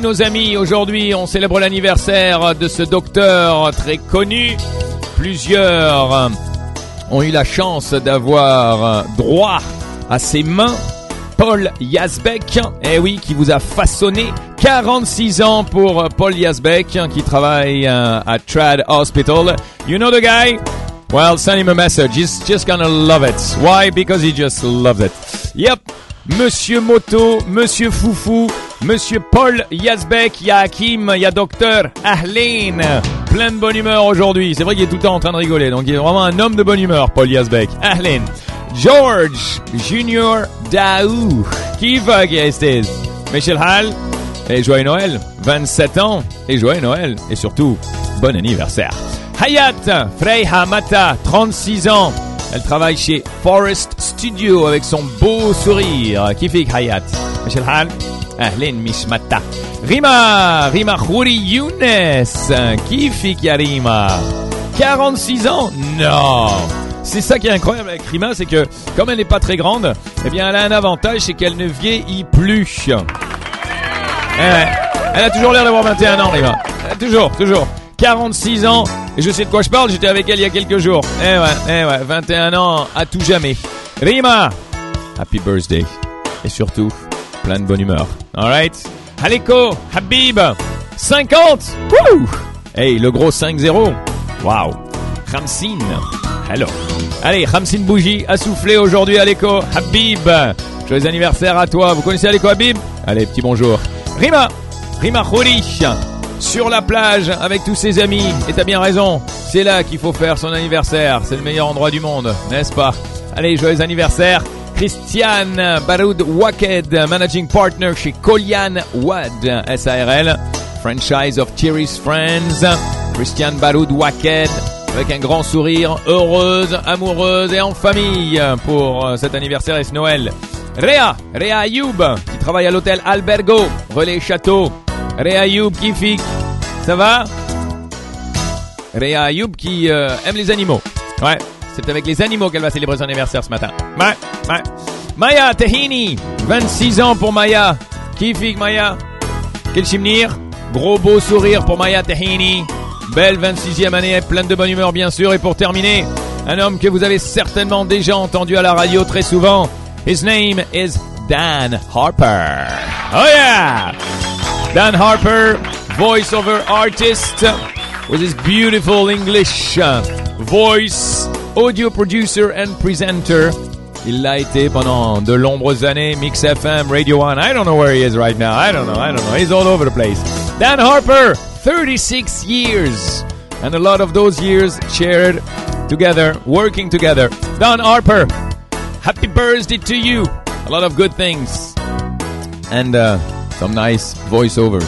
nos amis. Aujourd'hui, on célèbre l'anniversaire de ce docteur très connu. Plusieurs ont eu la chance d'avoir droit à ses mains. Paul Yazbek, eh oui, qui vous a façonné 46 ans pour Paul Yazbek, qui travaille euh, à Trad Hospital. You know the guy? Well, send him a message. He's just gonna love it. Why? Because he just loves it. Yep. Monsieur Moto, Monsieur Foufou, Monsieur Paul Yazbek, il y a il y a Docteur Ahlin. Plein de bonne humeur aujourd'hui. C'est vrai qu'il est tout le temps en train de rigoler. Donc il est vraiment un homme de bonne humeur, Paul Yazbek. Ahlin. George Junior Daou. Qui va qui est Michel Hall. Et joyeux Noël. 27 ans. Et joyeux Noël. Et surtout, bon anniversaire. Hayat Freyha Mata, 36 ans. Elle travaille chez Forest Studio avec son beau sourire. Qui fait Hayat? Michel Hall. Ahlin Mishmata. Rima, Rima Khouri Younes. Qui fait Rima? 46 ans? Non c'est ça qui est incroyable avec Rima, c'est que comme elle n'est pas très grande, eh bien elle a un avantage, c'est qu'elle ne vieillit plus. Eh elle a toujours l'air d'avoir 21 ans, Rima. toujours, toujours. 46 ans, et je sais de quoi je parle, j'étais avec elle il y a quelques jours. Eh ouais, eh ouais, 21 ans à tout jamais. Rima, happy birthday. Et surtout, plein de bonne humeur. Alright Aleko, Habib, 50 Wouh Hey, le gros 5-0. Waouh Ramsin, hello. Allez, Ramsin Bougie a soufflé aujourd'hui Aleko, Habib. Joyeux anniversaire à toi. Vous connaissez Aleko Habib? Allez, petit bonjour. Rima, Rima Khouri, sur la plage avec tous ses amis. Et t'as bien raison, c'est là qu'il faut faire son anniversaire. C'est le meilleur endroit du monde, n'est-ce pas? Allez, joyeux anniversaire. Christiane Baroud Waked, managing partner chez Kolian Wad SARL, franchise of Thierry's Friends. Christiane Baroud Waked, avec un grand sourire, heureuse, amoureuse et en famille pour euh, cet anniversaire et ce Noël. Réa, Réa Ayoub, qui travaille à l'hôtel Albergo, Relais Château. Réa Ayoub qui fait, ça va? Réa Ayoub qui euh, aime les animaux. Ouais, c'est avec les animaux qu'elle va célébrer son anniversaire ce matin. Ouais, Maya Tehini, 26 ans pour Maya. Fait Maya? Quel chimnir Gros beau sourire pour Maya Tehini. Belle 26e année, pleine de bonne humeur bien sûr. Et pour terminer, un homme que vous avez certainement déjà entendu à la radio très souvent. His name is Dan Harper. Oh yeah! Dan Harper, voiceover artist, with his beautiful English voice, audio producer and presenter. Il l'a été pendant de nombreuses années. Mix FM, Radio 1. I don't know where he is right now. I don't know. I don't know. He's all over the place. Dan Harper, 36 years. And a lot of those years shared together, working together. Dan Harper, happy birthday to you. A lot of good things. And uh, some nice voiceover.